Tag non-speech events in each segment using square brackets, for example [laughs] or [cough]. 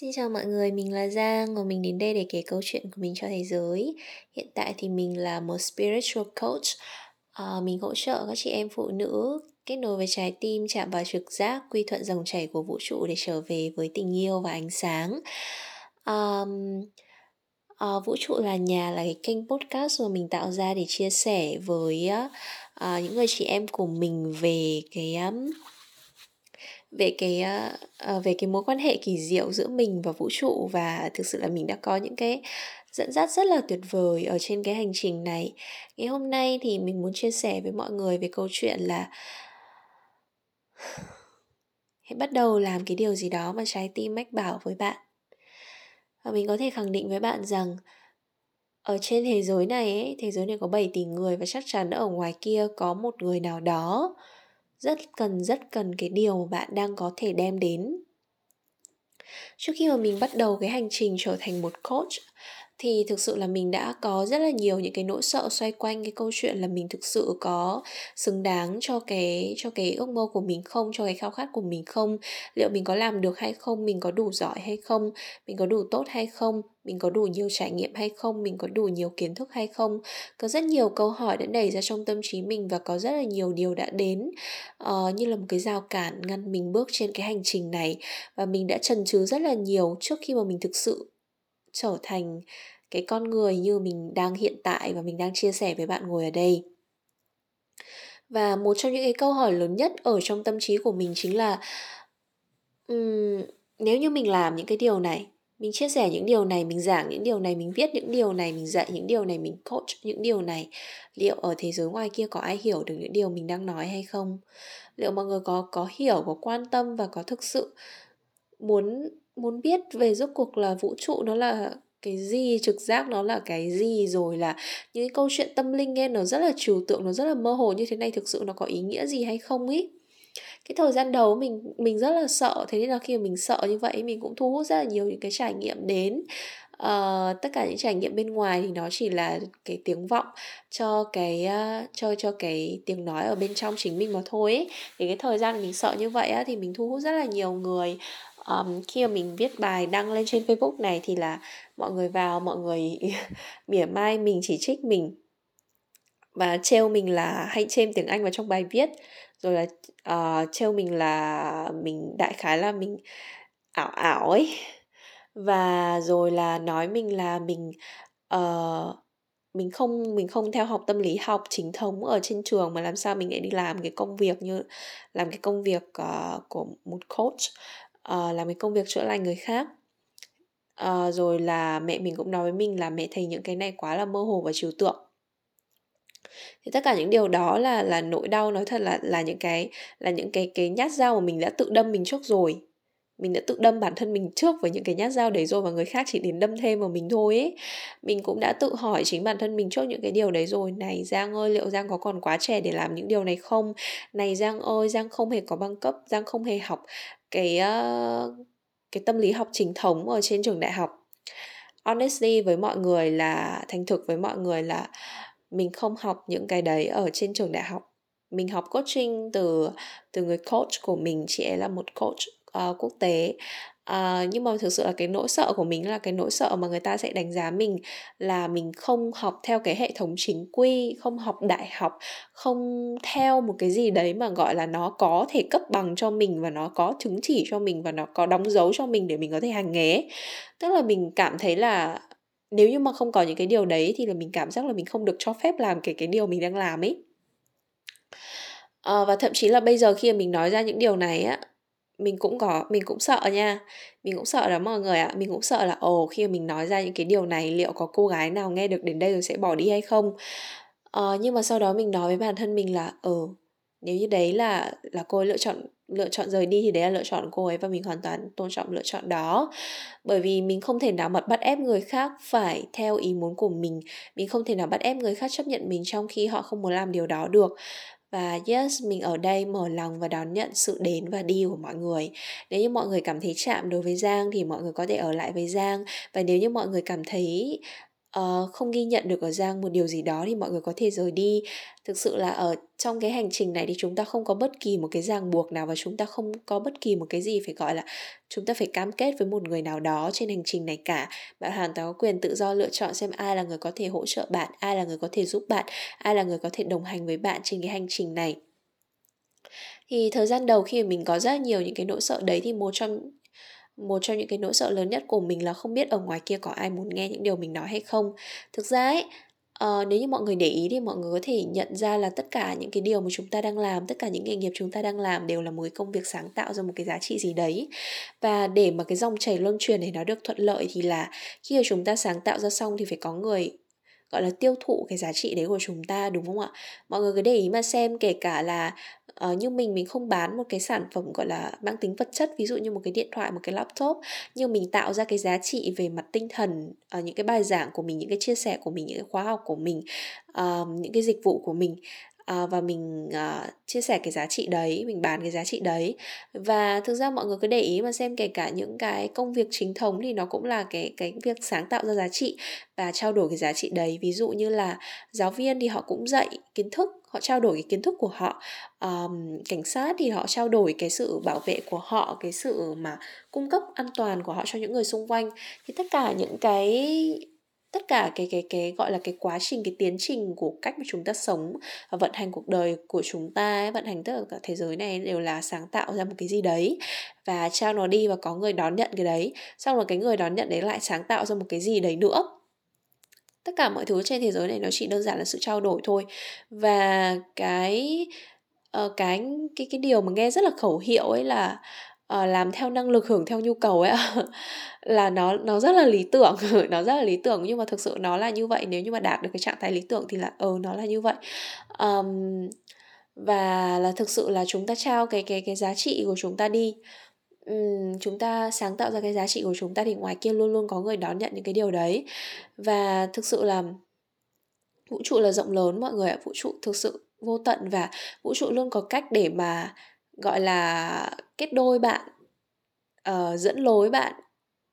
Xin chào mọi người, mình là Giang và mình đến đây để kể câu chuyện của mình cho thế giới. Hiện tại thì mình là một spiritual coach. À, mình hỗ trợ các chị em phụ nữ kết nối với trái tim, chạm vào trực giác, quy thuận dòng chảy của vũ trụ để trở về với tình yêu và ánh sáng. Um, uh, vũ trụ là nhà là cái kênh podcast mà mình tạo ra để chia sẻ với uh, những người chị em của mình về cái um, về cái uh, về cái mối quan hệ kỳ diệu giữa mình và vũ trụ và thực sự là mình đã có những cái dẫn dắt rất là tuyệt vời ở trên cái hành trình này. Ngày hôm nay thì mình muốn chia sẻ với mọi người về câu chuyện là [sighs] hãy bắt đầu làm cái điều gì đó mà trái tim mách bảo với bạn. Và mình có thể khẳng định với bạn rằng ở trên thế giới này ấy, thế giới này có 7 tỷ người và chắc chắn ở ngoài kia có một người nào đó rất cần rất cần cái điều mà bạn đang có thể đem đến. Trước khi mà mình bắt đầu cái hành trình trở thành một coach thì thực sự là mình đã có rất là nhiều những cái nỗi sợ xoay quanh cái câu chuyện là mình thực sự có xứng đáng cho cái cho cái ước mơ của mình không cho cái khao khát của mình không? Liệu mình có làm được hay không? Mình có đủ giỏi hay không? Mình có đủ tốt hay không? Mình có đủ nhiều trải nghiệm hay không? Mình có đủ nhiều kiến thức hay không? Có rất nhiều câu hỏi đã đẩy ra trong tâm trí mình và có rất là nhiều điều đã đến uh, như là một cái rào cản ngăn mình bước trên cái hành trình này. Và mình đã chần chừ rất là nhiều trước khi mà mình thực sự trở thành cái con người như mình đang hiện tại và mình đang chia sẻ với bạn ngồi ở đây. Và một trong những cái câu hỏi lớn nhất ở trong tâm trí của mình chính là um, nếu như mình làm những cái điều này mình chia sẻ những điều này mình giảng những điều này mình viết những điều này mình dạy những điều này mình coach những điều này liệu ở thế giới ngoài kia có ai hiểu được những điều mình đang nói hay không? Liệu mọi người có có hiểu có quan tâm và có thực sự muốn muốn biết về rốt cuộc là vũ trụ nó là cái gì trực giác nó là cái gì rồi là những cái câu chuyện tâm linh nghe nó rất là trừu tượng nó rất là mơ hồ như thế này thực sự nó có ý nghĩa gì hay không ý cái thời gian đầu mình mình rất là sợ thế nên là khi mà mình sợ như vậy mình cũng thu hút rất là nhiều những cái trải nghiệm đến uh, tất cả những trải nghiệm bên ngoài thì nó chỉ là cái tiếng vọng cho cái uh, cho cho cái tiếng nói ở bên trong chính mình mà thôi ấy. thì cái thời gian mình sợ như vậy á, thì mình thu hút rất là nhiều người um, khi mà mình viết bài đăng lên trên facebook này thì là mọi người vào mọi người [laughs] mỉa mai mình chỉ trích mình. Và trêu mình là hay chêm tiếng anh vào trong bài viết. Rồi là uh, trêu mình là mình đại khái là mình ảo ảo ấy. Và rồi là nói mình là mình uh, mình không mình không theo học tâm lý học chính thống ở trên trường mà làm sao mình lại đi làm cái công việc như làm cái công việc uh, của một coach uh, làm cái công việc chữa lành người khác. Uh, rồi là mẹ mình cũng nói với mình là mẹ thấy những cái này quá là mơ hồ và trừu tượng. Thì tất cả những điều đó là là nỗi đau nói thật là là những cái là những cái cái nhát dao mà mình đã tự đâm mình trước rồi mình đã tự đâm bản thân mình trước với những cái nhát dao đấy rồi và người khác chỉ đến đâm thêm vào mình thôi ấy. Mình cũng đã tự hỏi chính bản thân mình trước những cái điều đấy rồi. Này giang ơi liệu giang có còn quá trẻ để làm những điều này không? Này giang ơi giang không hề có bằng cấp giang không hề học cái uh, cái tâm lý học chính thống ở trên trường đại học. Honestly với mọi người là thành thực với mọi người là mình không học những cái đấy ở trên trường đại học. Mình học coaching từ từ người coach của mình chị ấy là một coach uh, quốc tế. À, nhưng mà thực sự là cái nỗi sợ của mình là cái nỗi sợ mà người ta sẽ đánh giá mình là mình không học theo cái hệ thống chính quy không học đại học không theo một cái gì đấy mà gọi là nó có thể cấp bằng cho mình và nó có chứng chỉ cho mình và nó có đóng dấu cho mình để mình có thể hành nghề tức là mình cảm thấy là nếu như mà không có những cái điều đấy thì là mình cảm giác là mình không được cho phép làm cái cái điều mình đang làm ấy. À, và thậm chí là bây giờ khi mà mình nói ra những điều này á mình cũng có mình cũng sợ nha. Mình cũng sợ đó mọi người ạ. Mình cũng sợ là ồ khi mà mình nói ra những cái điều này liệu có cô gái nào nghe được đến đây rồi sẽ bỏ đi hay không? Ờ, nhưng mà sau đó mình nói với bản thân mình là ờ nếu như đấy là là cô ấy lựa chọn lựa chọn rời đi thì đấy là lựa chọn của cô ấy và mình hoàn toàn tôn trọng lựa chọn đó. Bởi vì mình không thể nào mà bắt ép người khác phải theo ý muốn của mình. Mình không thể nào bắt ép người khác chấp nhận mình trong khi họ không muốn làm điều đó được và yes, mình ở đây mở lòng và đón nhận sự đến và đi của mọi người. Nếu như mọi người cảm thấy chạm đối với giang thì mọi người có thể ở lại với giang. Và nếu như mọi người cảm thấy Ờ, không ghi nhận được ở Giang một điều gì đó thì mọi người có thể rời đi. Thực sự là ở trong cái hành trình này thì chúng ta không có bất kỳ một cái ràng buộc nào và chúng ta không có bất kỳ một cái gì phải gọi là chúng ta phải cam kết với một người nào đó trên hành trình này cả. Bạn hoàn toàn có quyền tự do lựa chọn xem ai là người có thể hỗ trợ bạn, ai là người có thể giúp bạn, ai là người có thể đồng hành với bạn trên cái hành trình này thì thời gian đầu khi mà mình có rất nhiều những cái nỗi sợ đấy thì một trong một trong những cái nỗi sợ lớn nhất của mình là không biết ở ngoài kia có ai muốn nghe những điều mình nói hay không. Thực ra ấy uh, nếu như mọi người để ý thì mọi người có thể nhận ra là tất cả những cái điều mà chúng ta đang làm tất cả những nghề nghiệp chúng ta đang làm đều là một cái công việc sáng tạo ra một cái giá trị gì đấy. Và để mà cái dòng chảy luân truyền này nó được thuận lợi thì là khi mà chúng ta sáng tạo ra xong thì phải có người gọi là tiêu thụ cái giá trị đấy của chúng ta đúng không ạ? Mọi người cứ để ý mà xem kể cả là uh, như mình mình không bán một cái sản phẩm gọi là mang tính vật chất ví dụ như một cái điện thoại một cái laptop nhưng mình tạo ra cái giá trị về mặt tinh thần uh, những cái bài giảng của mình những cái chia sẻ của mình những cái khóa học của mình uh, những cái dịch vụ của mình Ờ, và mình uh, chia sẻ cái giá trị đấy mình bán cái giá trị đấy. Và thực ra mọi người cứ để ý mà xem kể cả những cái công việc chính thống thì nó cũng là cái cái việc sáng tạo ra giá trị và trao đổi cái giá trị đấy. Ví dụ như là giáo viên thì họ cũng dạy kiến thức họ trao đổi cái kiến thức của họ. Um, cảnh sát thì họ trao đổi cái sự bảo vệ của họ cái sự mà cung cấp an toàn của họ cho những người xung quanh. Thì tất cả những cái tất cả cái cái cái gọi là cái quá trình cái tiến trình của cách mà chúng ta sống và vận hành cuộc đời của chúng ta vận hành tất cả thế giới này đều là sáng tạo ra một cái gì đấy và trao nó đi và có người đón nhận cái đấy. Xong rồi cái người đón nhận đấy lại sáng tạo ra một cái gì đấy nữa. Tất cả mọi thứ trên thế giới này nó chỉ đơn giản là sự trao đổi thôi. Và cái uh, cái cái cái điều mà nghe rất là khẩu hiệu ấy là uh, làm theo năng lực hưởng theo nhu cầu ấy. [laughs] Là nó nó rất là lý tưởng [laughs] nó rất là lý tưởng. Nhưng mà thực sự nó là như vậy nếu như mà đạt được cái trạng thái lý tưởng thì là ờ nó là như vậy. Um, và là thực sự là chúng ta trao cái cái cái giá trị của chúng ta đi. Um, chúng ta sáng tạo ra cái giá trị của chúng ta thì ngoài kia luôn luôn có người đón nhận những cái điều đấy. Và thực sự là vũ trụ là rộng lớn mọi người ạ. Vũ trụ thực sự vô tận và vũ trụ luôn có cách để mà gọi là kết đôi bạn uh, dẫn lối bạn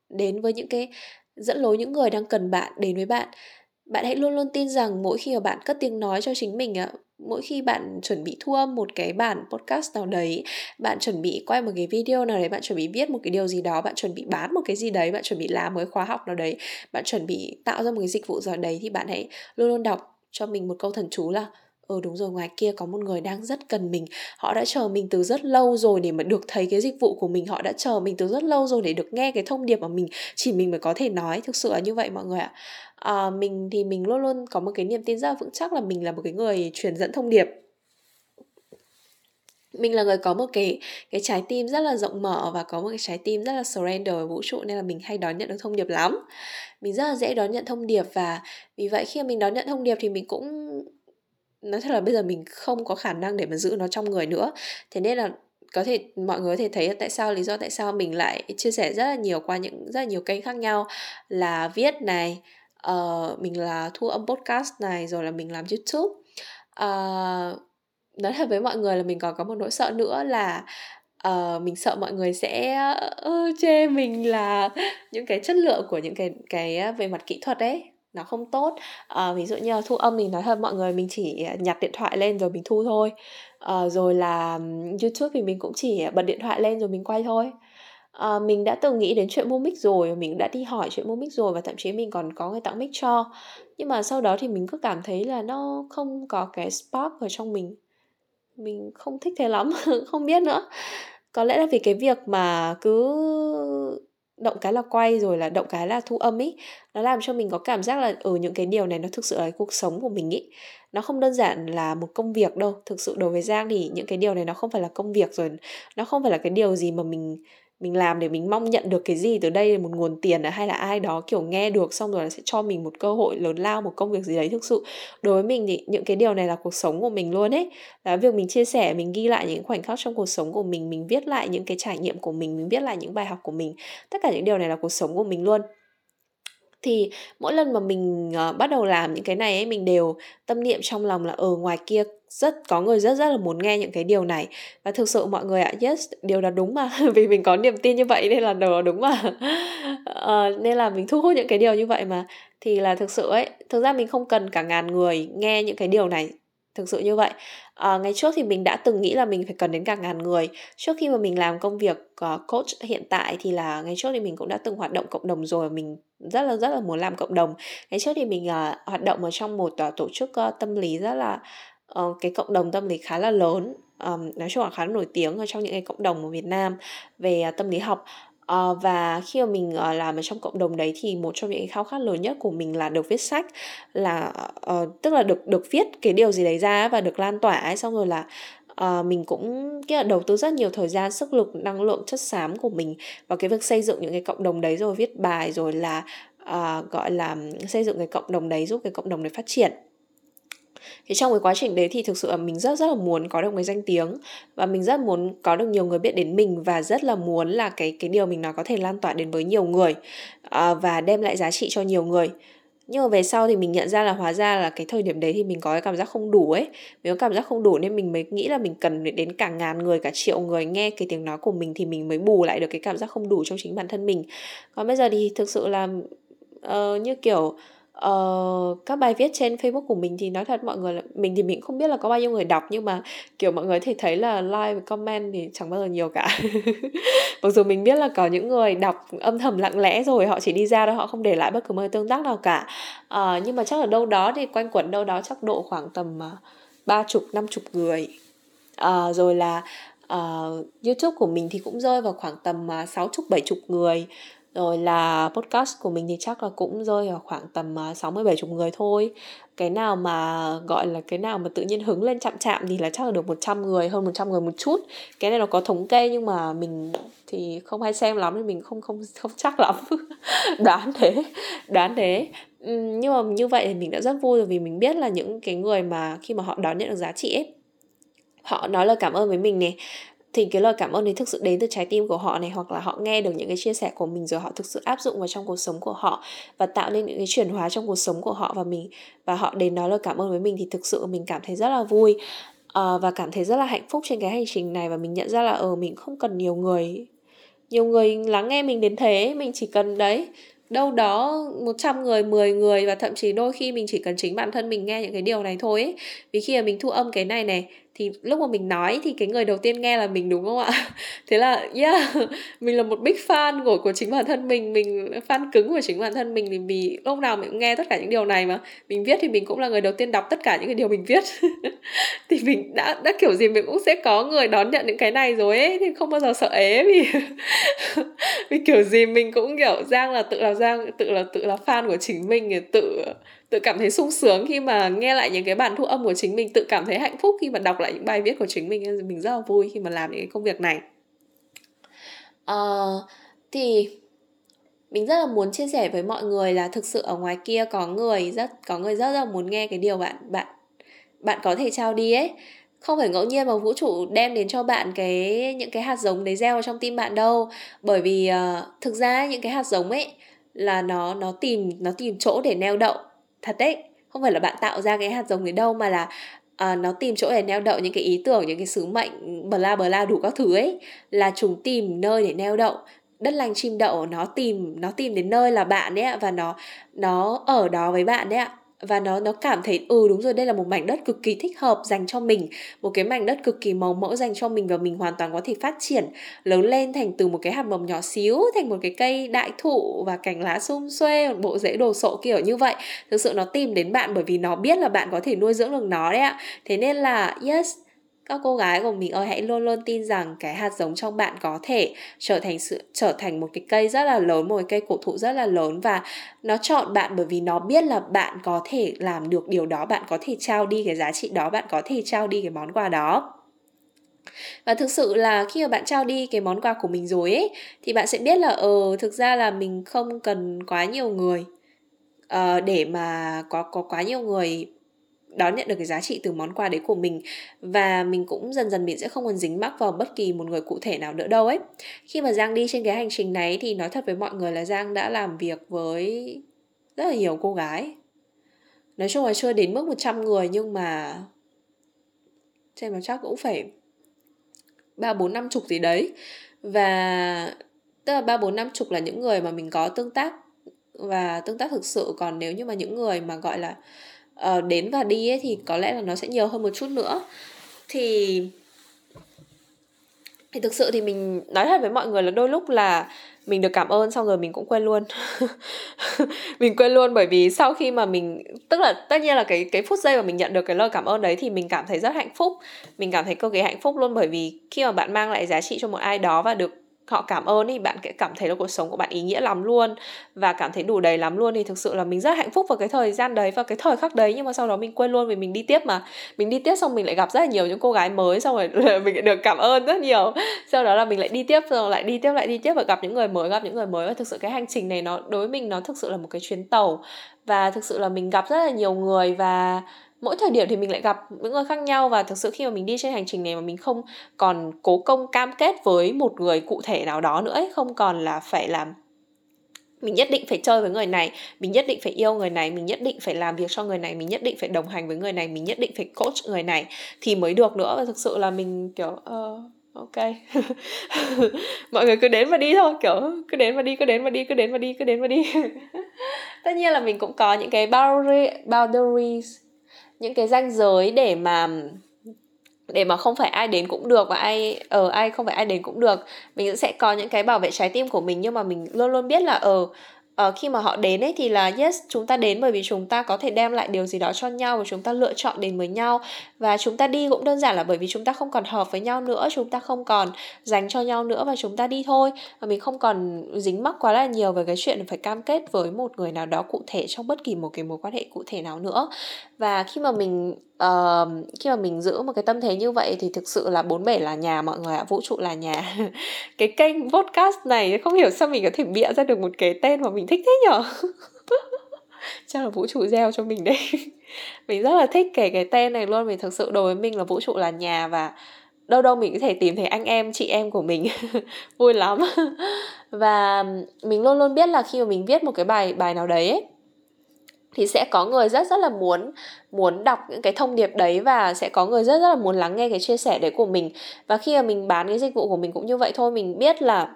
đến với những cái dẫn lối những người đang cần bạn đến với bạn. Bạn hãy luôn luôn tin rằng mỗi khi mà bạn cất tiếng nói cho chính mình ạ mỗi khi bạn chuẩn bị thu âm một cái bản podcast nào đấy bạn chuẩn bị quay một cái video nào đấy bạn chuẩn bị viết một cái điều gì đó bạn chuẩn bị bán một cái gì đấy bạn chuẩn bị làm một cái khóa học nào đấy bạn chuẩn bị tạo ra một cái dịch vụ gì đấy thì bạn hãy luôn luôn đọc cho mình một câu thần chú là ừ đúng rồi ngoài kia có một người đang rất cần mình. Họ đã chờ mình từ rất lâu rồi để mà được thấy cái dịch vụ của mình. Họ đã chờ mình từ rất lâu rồi để được nghe cái thông điệp mà mình chỉ mình mới có thể nói. Thực sự là như vậy mọi người ạ. À, mình thì mình luôn luôn có một cái niềm tin rất là vững chắc là mình là một cái người truyền dẫn thông điệp. Mình là người có một cái cái trái tim rất là rộng mở và có một cái trái tim rất là surrender với vũ trụ nên là mình hay đón nhận được thông điệp lắm. Mình rất là dễ đón nhận thông điệp và vì vậy khi mình đón nhận thông điệp thì mình cũng nói thật là bây giờ mình không có khả năng để mà giữ nó trong người nữa. Thế nên là có thể mọi người có thể thấy tại sao lý do tại sao mình lại chia sẻ rất là nhiều qua những rất là nhiều kênh khác nhau. Là viết này uh, mình là thu âm podcast này rồi là mình làm youtube. Uh, nói thật với mọi người là mình còn có một nỗi sợ nữa là uh, mình sợ mọi người sẽ uh, chê mình là những cái chất lượng của những cái cái về mặt kỹ thuật ấy nó không tốt. À, ví dụ như là thu âm mình nói thật mọi người mình chỉ ờ, nhặt điện thoại lên rồi mình thu thôi. À, rồi là youtube thì mình cũng chỉ bật điện thoại lên rồi mình quay thôi. À, mình đã từng nghĩ đến chuyện mua mic rồi mình đã đi hỏi chuyện mua mic rồi và thậm chí mình còn có người tặng mic cho. Nhưng mà sau đó thì mình cứ cảm thấy là nó không có cái spark ở trong mình. Mình không thích thế lắm [laughs] không biết nữa. Có lẽ là vì cái việc mà cứ động cái là quay rồi là động cái là thu âm ý nó làm cho mình có cảm giác là ở ừ, những cái điều này nó thực sự là cuộc sống của mình ý. Nó không đơn giản là một công việc đâu. Thực sự đối với giang thì những cái điều này nó không phải là công việc rồi nó không phải là cái điều gì mà mình mình làm để mình mong nhận được cái gì từ đây một nguồn tiền hay là ai đó kiểu nghe được xong rồi sẽ cho mình một cơ hội lớn lao một công việc gì đấy. Thực sự đối với mình thì những cái điều này là cuộc sống của mình luôn ấy. Là việc mình chia sẻ mình ghi lại những khoảnh khắc trong cuộc sống của mình mình viết lại những cái trải nghiệm của mình mình viết lại những bài học của mình. Tất cả những điều này là cuộc sống của mình luôn thì mỗi lần mà mình uh, bắt đầu làm những cái này ấy mình đều tâm niệm trong lòng là ở ừ, ngoài kia rất có người rất rất là muốn nghe những cái điều này. Và thực sự mọi người ạ yes điều đó đúng mà [laughs] vì mình có niềm tin như vậy nên là điều đó đúng mà. Uh, [laughs] nên là mình thu hút những cái điều như vậy mà. Thì là thực sự ấy thực ra mình không cần cả ngàn người nghe những cái điều này thực sự như vậy à, ngày trước thì mình đã từng nghĩ là mình phải cần đến cả ngàn người. Trước khi mà mình làm công việc uh, coach hiện tại thì là ngày trước thì mình cũng đã từng hoạt động cộng đồng rồi mình rất là rất là muốn làm cộng đồng. Ngày trước thì mình uh, hoạt động ở trong một uh, tổ chức uh, tâm lý rất là uh, cái cộng đồng tâm lý khá là lớn um, nói chung là khá là nổi tiếng ở trong những cái cộng đồng ở Việt Nam về uh, tâm lý học. Uh, và khi mà mình uh, làm ở trong cộng đồng đấy thì một trong những khao khát lớn nhất của mình là được viết sách là uh, tức là được được viết cái điều gì đấy ra và được lan tỏa ấy. Xong rồi là uh, mình cũng cái là đầu tư rất nhiều thời gian sức lực năng lượng chất xám của mình vào cái việc xây dựng những cái cộng đồng đấy rồi viết bài rồi là uh, gọi là xây dựng cái cộng đồng đấy giúp cái cộng đồng đấy phát triển thì trong cái quá trình đấy thì thực sự là mình rất rất là muốn có được một danh tiếng. Và mình rất muốn có được nhiều người biết đến mình và rất là muốn là cái cái điều mình nói có thể lan tỏa đến với nhiều người uh, và đem lại giá trị cho nhiều người. Nhưng mà về sau thì mình nhận ra là hóa ra là cái thời điểm đấy thì mình có cái cảm giác không đủ ấy. Mình có cảm giác không đủ nên mình mới nghĩ là mình cần đến cả ngàn người cả triệu người nghe cái tiếng nói của mình thì mình mới bù lại được cái cảm giác không đủ trong chính bản thân mình. Còn bây giờ thì thực sự là uh, như kiểu uh, các bài viết trên Facebook của mình thì nói thật mọi người là mình thì mình không biết là có bao nhiêu người đọc nhưng mà kiểu mọi người thì thấy là like và comment thì chẳng bao giờ nhiều cả. [laughs] Mặc dù mình biết là có những người đọc âm thầm lặng lẽ rồi họ chỉ đi ra thôi họ không để lại bất cứ một tương tác nào cả. Uh, nhưng mà chắc ở đâu đó thì quanh quẩn đâu đó chắc độ khoảng tầm ờ, ba chục năm chục người. Uh, rồi là uh, YouTube của mình thì cũng rơi vào khoảng tầm sáu chục bảy chục người rồi là podcast của mình thì chắc là cũng rơi vào khoảng tầm à, 60 70 người thôi. Cái nào mà gọi là cái nào mà tự nhiên hứng lên chạm chạm thì là chắc là được 100 người, hơn 100 người một chút. Cái này nó có thống kê nhưng mà mình thì không hay xem lắm nên mình không không không chắc lắm. [laughs] đoán thế, đoán thế. nhưng mà như vậy thì mình đã rất vui rồi vì mình biết là những cái người mà khi mà họ đón nhận được giá trị ấy họ nói lời cảm ơn với mình này thì cái lời cảm ơn ấy thực sự đến từ trái tim của họ này hoặc là họ nghe được những cái chia sẻ của mình rồi họ thực sự áp dụng vào trong cuộc sống của họ và tạo nên những cái chuyển hóa trong cuộc sống của họ và mình và họ đến nói lời cảm ơn với mình thì thực sự mình cảm thấy rất là vui uh, và cảm thấy rất là hạnh phúc trên cái hành trình này và mình nhận ra là ở ừ, mình không cần nhiều người nhiều người lắng nghe mình đến thế mình chỉ cần đấy đâu đó 100 người, 10 người và thậm chí đôi khi mình chỉ cần chính bản thân mình nghe những cái điều này thôi ấy. Vì khi mà mình thu âm cái này này thì lúc mà mình nói thì cái người đầu tiên nghe là mình, đúng không ạ? [laughs] Thế là, yeah, [laughs] mình là một big fan của của chính bản thân mình mình fan cứng của chính bản thân mình thì vì lúc nào mình cũng nghe tất cả những điều này mà. Mình viết thì mình cũng là người đầu tiên đọc tất cả những cái điều mình viết. [laughs] Thì mình đã đã kiểu gì mình cũng sẽ có người đón nhận những cái này rồi ấy, thì không bao giờ sợ ế vì vì kiểu gì mình cũng kiểu giang là tự là giang, tự là tự là fan của chính mình, tự tự cảm thấy sung sướng khi mà nghe lại những cái bản thu âm của chính mình tự cảm thấy hạnh phúc khi mà đọc lại những bài viết của chính mình mình rất là vui khi mà làm những cái công việc này. Uh, thì mình rất là muốn chia sẻ với mọi người là thực sự ở ngoài kia có người rất có người rất là muốn nghe cái điều bạn bạn bạn có thể trao đi ấy. Không phải ngẫu nhiên mà vũ trụ đem đến cho bạn cái những cái hạt giống đấy gieo vào trong tim bạn đâu. Bởi vì uh, thực ra những cái hạt giống ấy là nó nó tìm nó tìm chỗ để neo đậu thật đấy không phải là bạn tạo ra cái hạt giống đấy đâu mà là à, nó tìm chỗ để neo đậu những cái ý tưởng những cái sứ mệnh bla bla đủ các thứ ấy. Là chúng tìm nơi để neo đậu đất lành chim đậu nó tìm nó tìm đến nơi là bạn đấy ạ và nó nó ở đó với bạn đấy ạ và nó nó cảm thấy ừ đúng rồi, đây là một mảnh đất cực kỳ thích hợp dành cho mình. Một cái mảnh đất cực kỳ màu mỡ dành cho mình và mình hoàn toàn có thể phát triển, lớn lên thành từ một cái hạt mầm nhỏ xíu, thành một cái cây đại thụ và cành lá xung xuê, một bộ rễ đồ sộ kiểu như vậy. Thực sự nó tìm đến bạn bởi vì nó biết là bạn có thể nuôi dưỡng được nó đấy ạ. Thế nên là, yes các cô gái của mình ơi hãy luôn luôn tin rằng cái hạt giống trong bạn có thể trở thành sự trở thành một cái cây rất là lớn một cái cây cổ thụ rất là lớn và nó chọn bạn bởi vì nó biết là bạn có thể làm được điều đó bạn có thể trao đi cái giá trị đó bạn có thể trao đi cái món quà đó. Và thực sự là khi mà bạn trao đi cái món quà của mình rồi ấy thì bạn sẽ biết là ờ thực ra là mình không cần quá nhiều người uh, để mà có có quá nhiều người đón nhận được cái giá trị từ món quà đấy của mình. Và mình cũng dần dần mình sẽ không còn dính mắc vào bất kỳ một người cụ thể nào nữa đâu ấy. Khi mà giang đi trên cái hành trình này thì nói thật với mọi người là giang đã làm việc với rất là nhiều cô gái. Nói chung là chưa đến mức 100 người nhưng mà trên mà chắc cũng phải ba bốn năm chục gì đấy. Và tức là ba bốn năm chục là những người mà mình có tương tác và tương tác thực sự. Còn nếu như mà những người mà gọi là uh, đến và đi ấy, thì có lẽ là nó sẽ nhiều hơn một chút nữa. Thì thì thực sự thì mình nói thật với mọi người là đôi lúc là mình được cảm ơn xong rồi mình cũng quên luôn. [laughs] Mình quên luôn bởi vì sau khi mà mình tức là tất nhiên là cái cái phút giây mà mình nhận được cái lời cảm ơn đấy thì mình cảm thấy rất hạnh phúc. Mình cảm thấy cực kỳ hạnh phúc luôn bởi vì khi mà bạn mang lại giá trị cho một ai đó và được họ cảm ơn thì bạn sẽ cảm thấy là cuộc sống của bạn ý nghĩa lắm luôn và cảm thấy đủ đầy lắm luôn. Thì thực sự là mình rất hạnh phúc vào cái thời gian đấy và cái thời khắc đấy, nhưng mà sau đó mình quên luôn vì mình đi tiếp mà. Mình đi tiếp xong mình lại gặp rất là nhiều những cô gái mới, xong rồi [laughs] mình được cảm ơn rất nhiều. Sau đó là mình lại đi tiếp rồi lại đi tiếp, lại đi tiếp và gặp những người mới, gặp những người mới. Và thực sự cái hành trình này nó đối với mình nó thực sự là một cái chuyến tàu. Và thực sự là mình gặp rất là nhiều người và mỗi thời điểm thì mình lại gặp những người khác nhau và thực sự khi mà mình đi trên hành trình này mà mình không còn cố công cam kết với một người cụ thể nào đó nữa ấy, không còn là phải làm mình nhất định phải chơi với người này mình nhất định phải yêu người này mình nhất định phải làm việc cho người này mình nhất định phải đồng hành với người này mình nhất định phải coach người này thì mới được nữa. Và thực sự là mình kiểu uh, ok. [laughs] Mọi người cứ đến và đi thôi kiểu cứ đến và đi cứ đến và đi cứ đến và đi cứ đến và đi. [laughs] Tất nhiên là mình cũng có những cái boundaries những cái ranh giới để mà để mà không phải ai đến cũng được và ai ở uh, ai không phải ai đến cũng được. Mình sẽ có những cái bảo vệ trái tim của mình nhưng mà mình luôn luôn biết là ở uh, uh, khi mà họ đến ấy thì là yes chúng ta đến bởi vì chúng ta có thể đem lại điều gì đó cho nhau và chúng ta lựa chọn đến với nhau. Và chúng ta đi cũng đơn giản là bởi vì chúng ta không còn hợp với nhau nữa chúng ta không còn dành cho nhau nữa và chúng ta đi thôi. Và mình không còn dính mắc quá là nhiều về cái chuyện phải cam kết với một người nào đó cụ thể trong bất kỳ một cái mối quan hệ cụ thể nào nữa. Và khi mà mình uh, khi mà mình giữ một cái tâm thế như vậy thì thực sự là bốn bể là nhà mọi người ạ vũ trụ là nhà. [laughs] Cái kênh podcast này không hiểu sao mình có thể bịa ra được một cái tên mà mình thích thế nhở? [laughs] Chắc là vũ trụ gieo cho mình đây [laughs] mình rất là thích kể cái tên này luôn vì thực sự đối với mình là vũ trụ là nhà và đâu đâu mình có thể tìm thấy anh em chị em của mình. Vui lắm. Và mình luôn luôn biết là khi mà mình viết một cái bài bài nào đấy ấy, thì sẽ có người rất rất là muốn muốn đọc những cái thông điệp đấy và sẽ có người rất rất là muốn lắng nghe cái chia sẻ đấy của mình. Và khi mà mình bán cái dịch vụ của mình cũng như vậy thôi, mình biết là,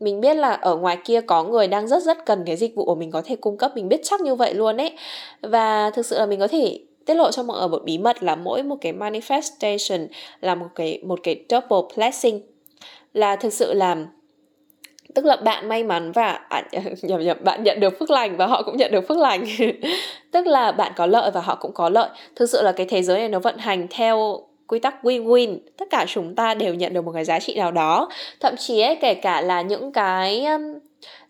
mình biết là ở ngoài kia có người đang rất rất cần cái dịch vụ của mình có thể cung cấp, mình biết chắc như vậy luôn ấy. Và thực sự là mình có thể tiết lộ cho mọi người một bí mật là mỗi một cái manifestation là một cái một cái double blessing. Là thực sự làm tức là bạn may mắn và à, [laughs] nhầm nhầm bạn nhận được phước lành và họ cũng nhận được phước lành. [laughs] Tức là bạn có lợi và họ cũng có lợi. Thực sự là cái thế giới này nó vận hành theo quy tắc win-win. Tất cả chúng ta đều nhận được một cái giá trị nào đó. Thậm chí ấy, kể cả là những cái um,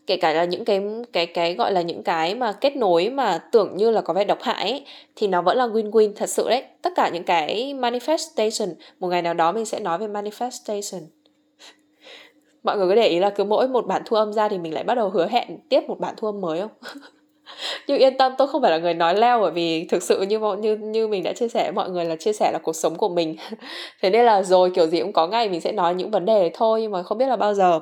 kể cả là những cái cái cái gọi là những cái mà kết nối mà tưởng như là có vẻ độc hại ấy, thì nó vẫn là win-win. Thật sự đấy tất cả những cái manifestation một ngày nào đó mình sẽ nói về manifestation mọi người có để ý là cứ mỗi một bản thu âm ra thì mình lại bắt đầu hứa hẹn tiếp một bản thu âm mới không? [laughs] Nhưng yên tâm, tôi không phải là người nói leo bởi vì thực sự như như như mình đã chia sẻ với mọi người là chia sẻ là cuộc sống của mình. [laughs] Thế nên là rồi, kiểu gì cũng có ngày mình sẽ nói những vấn đề thôi, nhưng mà không biết là bao giờ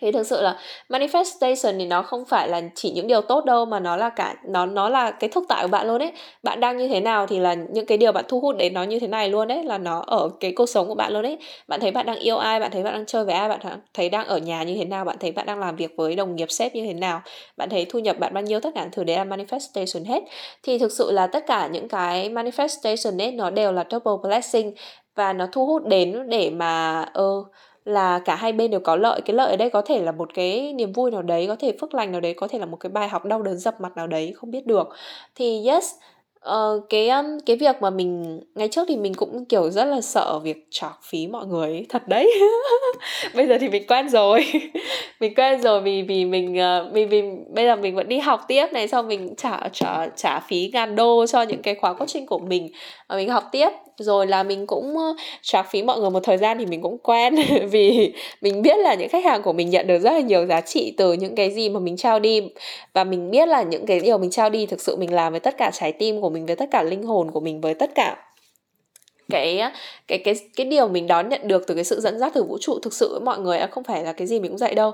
thì thực sự là manifestation thì nó không phải là chỉ những điều tốt đâu mà nó là cả nó nó là cái thực tại của bạn luôn đấy bạn đang như thế nào thì là những cái điều bạn thu hút đến nó như thế này luôn đấy là nó ở cái cuộc sống của bạn luôn đấy bạn thấy bạn đang yêu ai bạn thấy bạn đang chơi với ai bạn thấy đang ở nhà như thế nào bạn thấy bạn đang làm việc với đồng nghiệp sếp như thế nào bạn thấy thu nhập bạn bao nhiêu tất cả thứ đấy là manifestation hết. Thì thực sự là tất cả những cái manifestation ấy nó đều là double blessing và nó thu hút đến để mà ơ uh, là cả hai bên đều có lợi. Cái lợi ở đây có thể là một cái niềm vui nào đấy có thể phước lành nào đấy có thể là một cái bài học đau đớn dập mặt nào đấy không biết được. Thì yes uh, cái um, cái việc mà mình ngày trước thì mình cũng kiểu rất là sợ việc trả phí mọi người ấy. thật đấy. [laughs] Bây giờ thì mình quen rồi. [laughs] Mình quen rồi vì vì mình uh, vì vì bây giờ mình vẫn đi học tiếp này sau mình trả trả trả phí ngàn đô cho những cái khóa coaching của mình. Ờ, mình học tiếp rồi là mình cũng trả phí mọi người một thời gian thì mình cũng quen [laughs] vì mình biết là những khách hàng của mình nhận được rất là nhiều giá trị từ những cái gì mà mình trao đi. Và mình biết là những cái điều mình trao đi thực sự mình làm với tất cả trái tim của mình, với tất cả linh hồn của mình, với tất cả cái cái cái cái điều mình đón nhận được từ cái sự dẫn dắt từ vũ trụ, thực sự mọi người không phải là cái gì mình cũng dạy đâu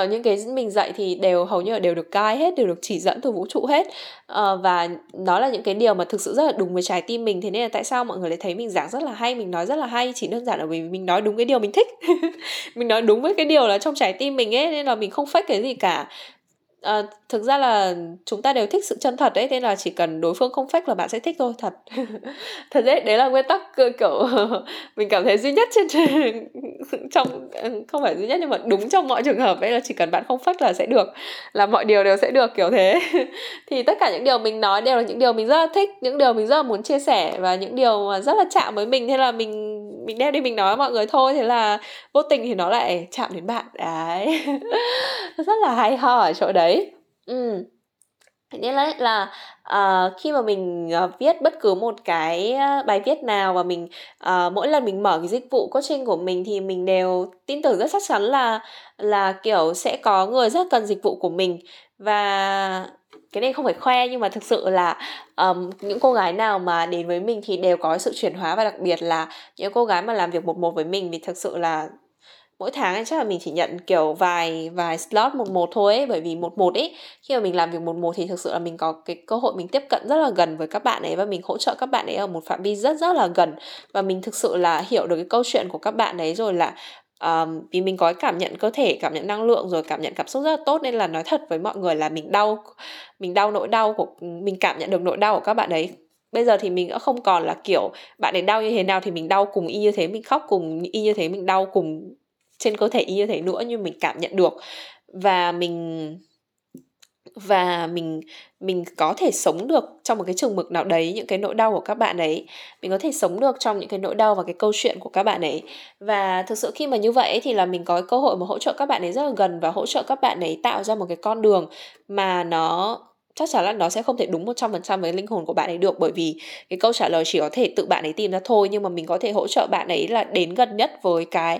uh, những cái mình dạy thì đều hầu như là đều được cai hết đều được chỉ dẫn từ vũ trụ hết. Uh, và nó là những cái điều mà thực sự rất là đúng với trái tim mình. Thế nên là tại sao mọi người lại thấy mình giảng rất là hay mình nói rất là hay chỉ đơn giản là vì mình nói đúng cái điều mình thích. [laughs] Mình nói đúng với cái điều là trong trái tim mình ấy nên là mình không fake cái gì cả. À, thực ra là chúng ta đều thích sự chân thật đấy nên là chỉ cần đối phương không fake là bạn sẽ thích thôi thật. [laughs] Thật đấy đấy là nguyên tắc kiểu [laughs] mình cảm thấy duy nhất trên [laughs] trong ừ, không phải duy nhất nhưng mà đúng trong mọi trường hợp ấy là chỉ cần bạn không fake là sẽ được là mọi điều đều sẽ được kiểu thế. Thì tất cả những điều mình nói đều là những điều mình rất là thích những điều mình rất là muốn chia sẻ và những điều mà rất là chạm với mình thế là mình mình đem đi mình nói với mọi người thôi thế là vô tình thì nó lại chạm đến bạn. Đấy. [laughs] Rất là hay ho ở chỗ đấy. Ừ nên là, là uh, khi mà mình uh, viết bất cứ một cái ờ, bài viết nào và mình uh, mỗi lần mình mở cái dịch vụ coaching của mình thì mình đều tin tưởng rất chắc chắn là là kiểu sẽ có người rất cần dịch vụ của mình. Và cái này không phải khoe nhưng mà thực sự là um, những cô gái nào mà đến với mình thì đều có sự chuyển hóa. Và đặc biệt là những cô gái mà làm việc một một với mình thì thực sự là mỗi tháng chắc là mình chỉ nhận kiểu vài vài slot một một thôi ấy bởi vì một một ấy khi mà mình làm việc một một thì thực sự là mình có cái cơ hội mình tiếp cận rất là gần với các bạn ấy và mình hỗ trợ các bạn ấy ở một phạm vi rất rất là gần. Và mình thực sự là hiểu được cái câu chuyện của các bạn ấy rồi là um, vì mình có cảm nhận cơ thể cảm nhận năng lượng rồi cảm nhận cảm xúc rất là tốt nên là nói thật với mọi người là mình đau mình đau nỗi đau của mình cảm nhận được nỗi đau của các bạn ấy bây giờ thì mình đã không còn là kiểu bạn ấy đau như thế nào thì mình đau cùng y như thế mình khóc cùng y như thế mình đau cùng trên cơ thể y như thế nữa nhưng mình cảm nhận được. Và mình và mình mình có thể sống được trong một cái trường mực nào đấy, những cái nỗi đau của các bạn ấy. Mình có thể sống được trong những cái nỗi đau và cái câu chuyện của các bạn ấy. Và thực sự khi mà như vậy thì là mình có cơ hội mà hỗ trợ các bạn ấy rất là gần và hỗ trợ các bạn ấy tạo ra một cái con đường mà nó chắc chắn là nó sẽ không thể đúng 100% với linh hồn của bạn ấy được bởi vì cái câu trả lời chỉ có thể tự bạn ấy tìm ra thôi nhưng mà mình có thể hỗ trợ bạn ấy là đến gần nhất với cái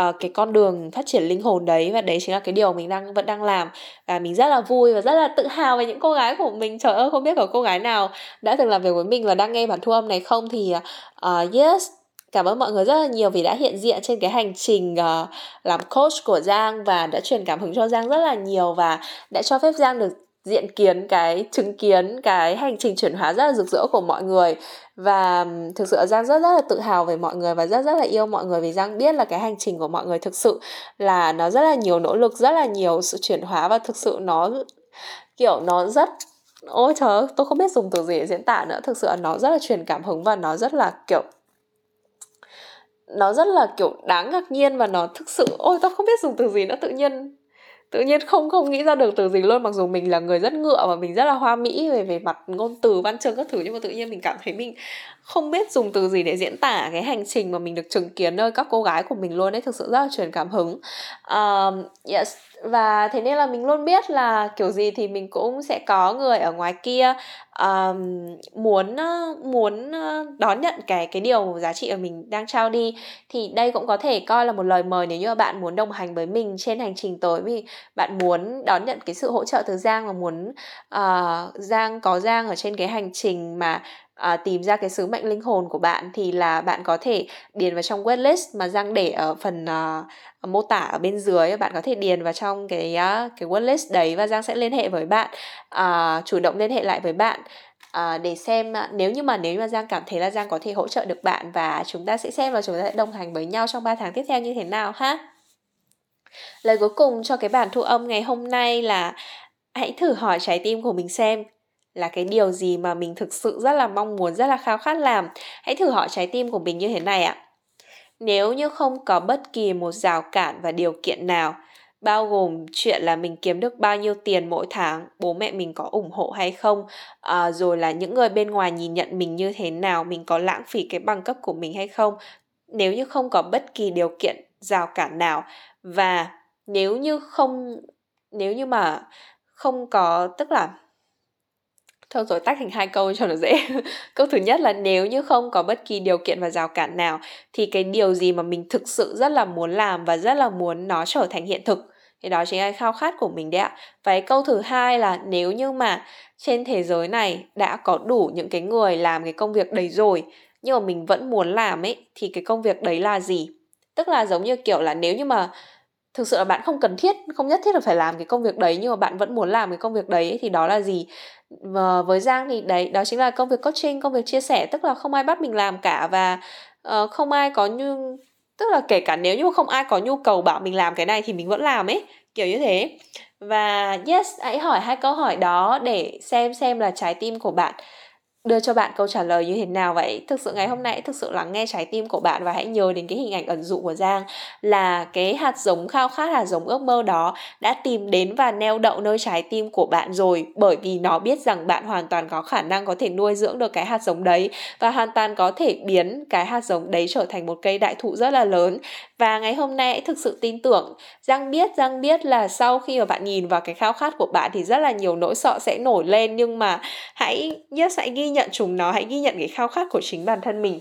uh, cái con đường phát triển linh hồn đấy và đấy chính là cái điều mình đang vẫn đang làm. Và mình rất là vui và rất là tự hào về những cô gái của mình. Trời ơi không biết có cô gái nào đã từng làm việc với mình và đang nghe bản thu âm này không? Thì uh, yes Cảm ơn mọi người rất là nhiều vì đã hiện diện trên cái hành trình uh, làm coach của Giang và đã truyền cảm hứng cho Giang rất là nhiều và đã cho phép Giang được diện kiến, cái chứng kiến, cái hành trình chuyển hóa rất là rực rỡ của mọi người. Và thực sự Giang rất rất là tự hào về mọi người và rất rất là yêu mọi người vì Giang biết là cái hành trình của mọi người thực sự là nó rất là nhiều nỗ lực, rất là nhiều sự chuyển hóa và thực sự nó, kiểu, nó rất, ôi trời tôi không biết dùng từ gì để diễn tả nữa. Thực sự nó rất là truyền cảm hứng và nó rất là, kiểu, nó rất là, kiểu, đáng ngạc nhiên và nó thực sự, ôi, tôi không biết dùng từ gì nữa, tự nhiên tự nhiên không không nghĩ ra được từ gì luôn mặc dù mình là người rất ngựa và mình rất là hoa mỹ về về mặt ngôn từ văn chương các thứ nhưng mà tự nhiên mình cảm thấy mình không biết dùng từ gì để diễn tả cái hành trình mà mình được chứng kiến nơi các cô gái của mình luôn ấy thực sự rất là truyền cảm hứng. Um, yes và thế nên là mình luôn biết là kiểu gì thì mình cũng sẽ có người ở ngoài kia um, muốn muốn đón nhận cái cái điều giá trị mà mình đang trao đi. Thì đây cũng có thể coi là một lời mời nếu như mà bạn muốn đồng hành với mình trên hành trình tới. Vì bạn muốn đón nhận cái sự hỗ trợ từ Giang và muốn uh, Giang có Giang ở trên cái hành trình mà à, tìm ra cái sứ mệnh linh hồn của bạn thì là bạn có thể điền vào trong waitlist mà Giang để ở phần uh, mô tả ở bên dưới bạn có thể điền vào trong cái uh, cái waitlist đấy và Giang sẽ liên hệ với bạn uh, chủ động liên hệ lại với bạn à, để xem à, nếu như mà nếu như mà Giang cảm thấy là Giang có thể hỗ trợ được bạn và chúng ta sẽ xem và chúng ta sẽ đồng hành với nhau trong 3 tháng tiếp theo như thế nào ha. Lời cuối cùng cho cái bản thu âm ngày hôm nay là hãy thử hỏi trái tim của mình xem là cái điều gì mà mình thực sự rất là mong muốn, rất là khao khát làm. Hãy thử hỏi trái tim của mình như thế này ạ. Nếu như không có bất kỳ một rào cản và điều kiện nào, bao gồm chuyện là mình kiếm được bao nhiêu tiền mỗi tháng, bố mẹ mình có ủng hộ hay không, à, rồi là những người bên ngoài nhìn nhận mình như thế nào, mình có lãng phí cái bằng cấp của mình hay không. Nếu như không có bất kỳ điều kiện rào cản nào và nếu như không nếu như mà không có tức là Thôi rồi, tách thành hai câu cho nó dễ. [laughs] câu thứ nhất là nếu như không có bất kỳ điều kiện và rào cản nào, thì cái điều gì mà mình thực sự rất là muốn làm và rất là muốn nó trở thành hiện thực thì đó chính là khao khát của mình đấy ạ. Và cái câu thứ hai là nếu như mà trên thế giới này đã có đủ những cái người làm cái công việc đấy rồi, nhưng mà mình vẫn muốn làm ấy, thì cái công việc đấy là gì? Tức là giống như kiểu là nếu như mà thực sự là bạn không cần thiết không nhất thiết là phải làm cái công việc đấy nhưng mà bạn vẫn muốn làm cái công việc đấy thì đó là gì? Và với giang thì đấy đó chính là công việc coaching công việc chia sẻ tức là không ai bắt mình làm cả và uh, không ai có như tức là kể cả nếu như mà không ai có nhu cầu bảo mình làm cái này thì mình vẫn làm ấy kiểu như thế. Và yes hãy hỏi hai câu hỏi đó để xem xem là trái tim của bạn đưa cho bạn câu trả lời như thế nào vậy? Thực sự ngày hôm nay, thực sự lắng nghe trái tim của bạn và hãy nhớ đến cái hình ảnh ẩn dụ của giang là cái hạt giống khao khát, hạt giống ước mơ đó đã tìm đến và neo đậu nơi trái tim của bạn rồi. Bởi vì nó biết rằng bạn hoàn toàn có khả năng có thể nuôi dưỡng được cái hạt giống đấy và hoàn toàn có thể biến cái hạt giống đấy trở thành một cây đại thụ rất là lớn. Và ngày hôm nay, thực sự tin tưởng, giang biết giang biết là sau khi mà bạn nhìn vào cái khao khát của bạn thì rất là nhiều nỗi sợ sẽ nổi lên nhưng mà hãy yes hãy ghi nhận chúng nó, hãy ghi nhận cái khao khát của chính bản thân mình.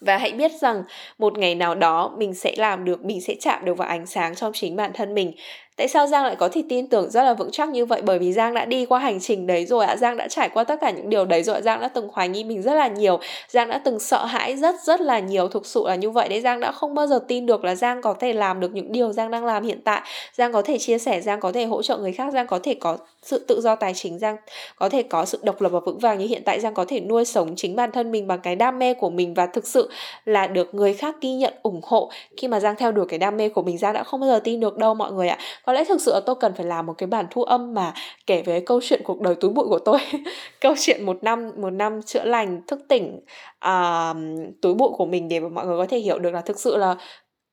Và hãy biết rằng một ngày nào đó mình sẽ làm được, mình sẽ chạm được vào ánh sáng trong chính bản thân mình tại sao giang lại có thể tin tưởng rất là vững chắc như vậy? Bởi vì giang đã đi qua hành trình đấy rồi ạ. Giang đã trải qua tất cả những điều đấy rồi giang đã từng hoài nghi mình rất là nhiều. Giang đã từng sợ hãi rất rất là nhiều. Thực sự là như vậy đấy. Giang đã không bao giờ tin được là giang có thể làm được những điều giang đang làm hiện tại. Giang có thể chia sẻ, giang có thể hỗ trợ người khác. Giang có thể có sự tự do tài chính. Giang có thể có sự độc lập và vững vàng như hiện tại. Giang có thể nuôi sống chính bản thân mình bằng cái đam mê của mình và thực sự là được người khác ghi nhận, ủng hộ. Khi mà giang theo đuổi cái đam mê của mình, giang đã không bao giờ tin được đâu, mọi người ạ có lẽ thực sự là tôi cần phải làm một cái bản thu âm mà kể về câu chuyện cuộc đời túi bụi của tôi. [laughs] Câu chuyện một năm một năm chữa lành thức tỉnh uh, túi bụi của mình để mọi người có thể hiểu được là thực sự là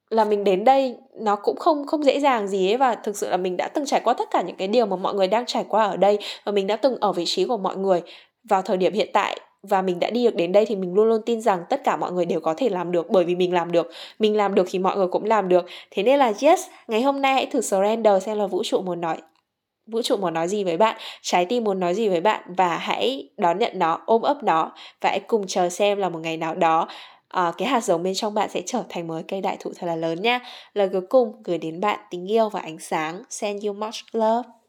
là mình đến đây nó cũng không không dễ dàng gì ấy và thực sự là mình đã từng trải qua tất cả những cái điều mà mọi người đang trải qua ở đây và mình đã từng ở vị trí của mọi người vào thời điểm hiện tại và mình đã đi được đến đây thì mình luôn luôn tin rằng tất cả mọi người đều có thể làm được bởi vì mình làm được. Mình làm được thì mọi người cũng làm được. Thế nên là yes ngày hôm nay hãy thử surrender xem là vũ trụ muốn nói vũ trụ muốn nói gì với bạn trái tim muốn nói gì với bạn và hãy đón nhận nó ôm ấp nó và hãy cùng chờ xem là một ngày nào đó uh, cái hạt giống bên trong bạn sẽ trở thành một cây đại thụ thật là lớn nha. Lời cuối cùng gửi đến bạn tình yêu và ánh sáng. Send you much love.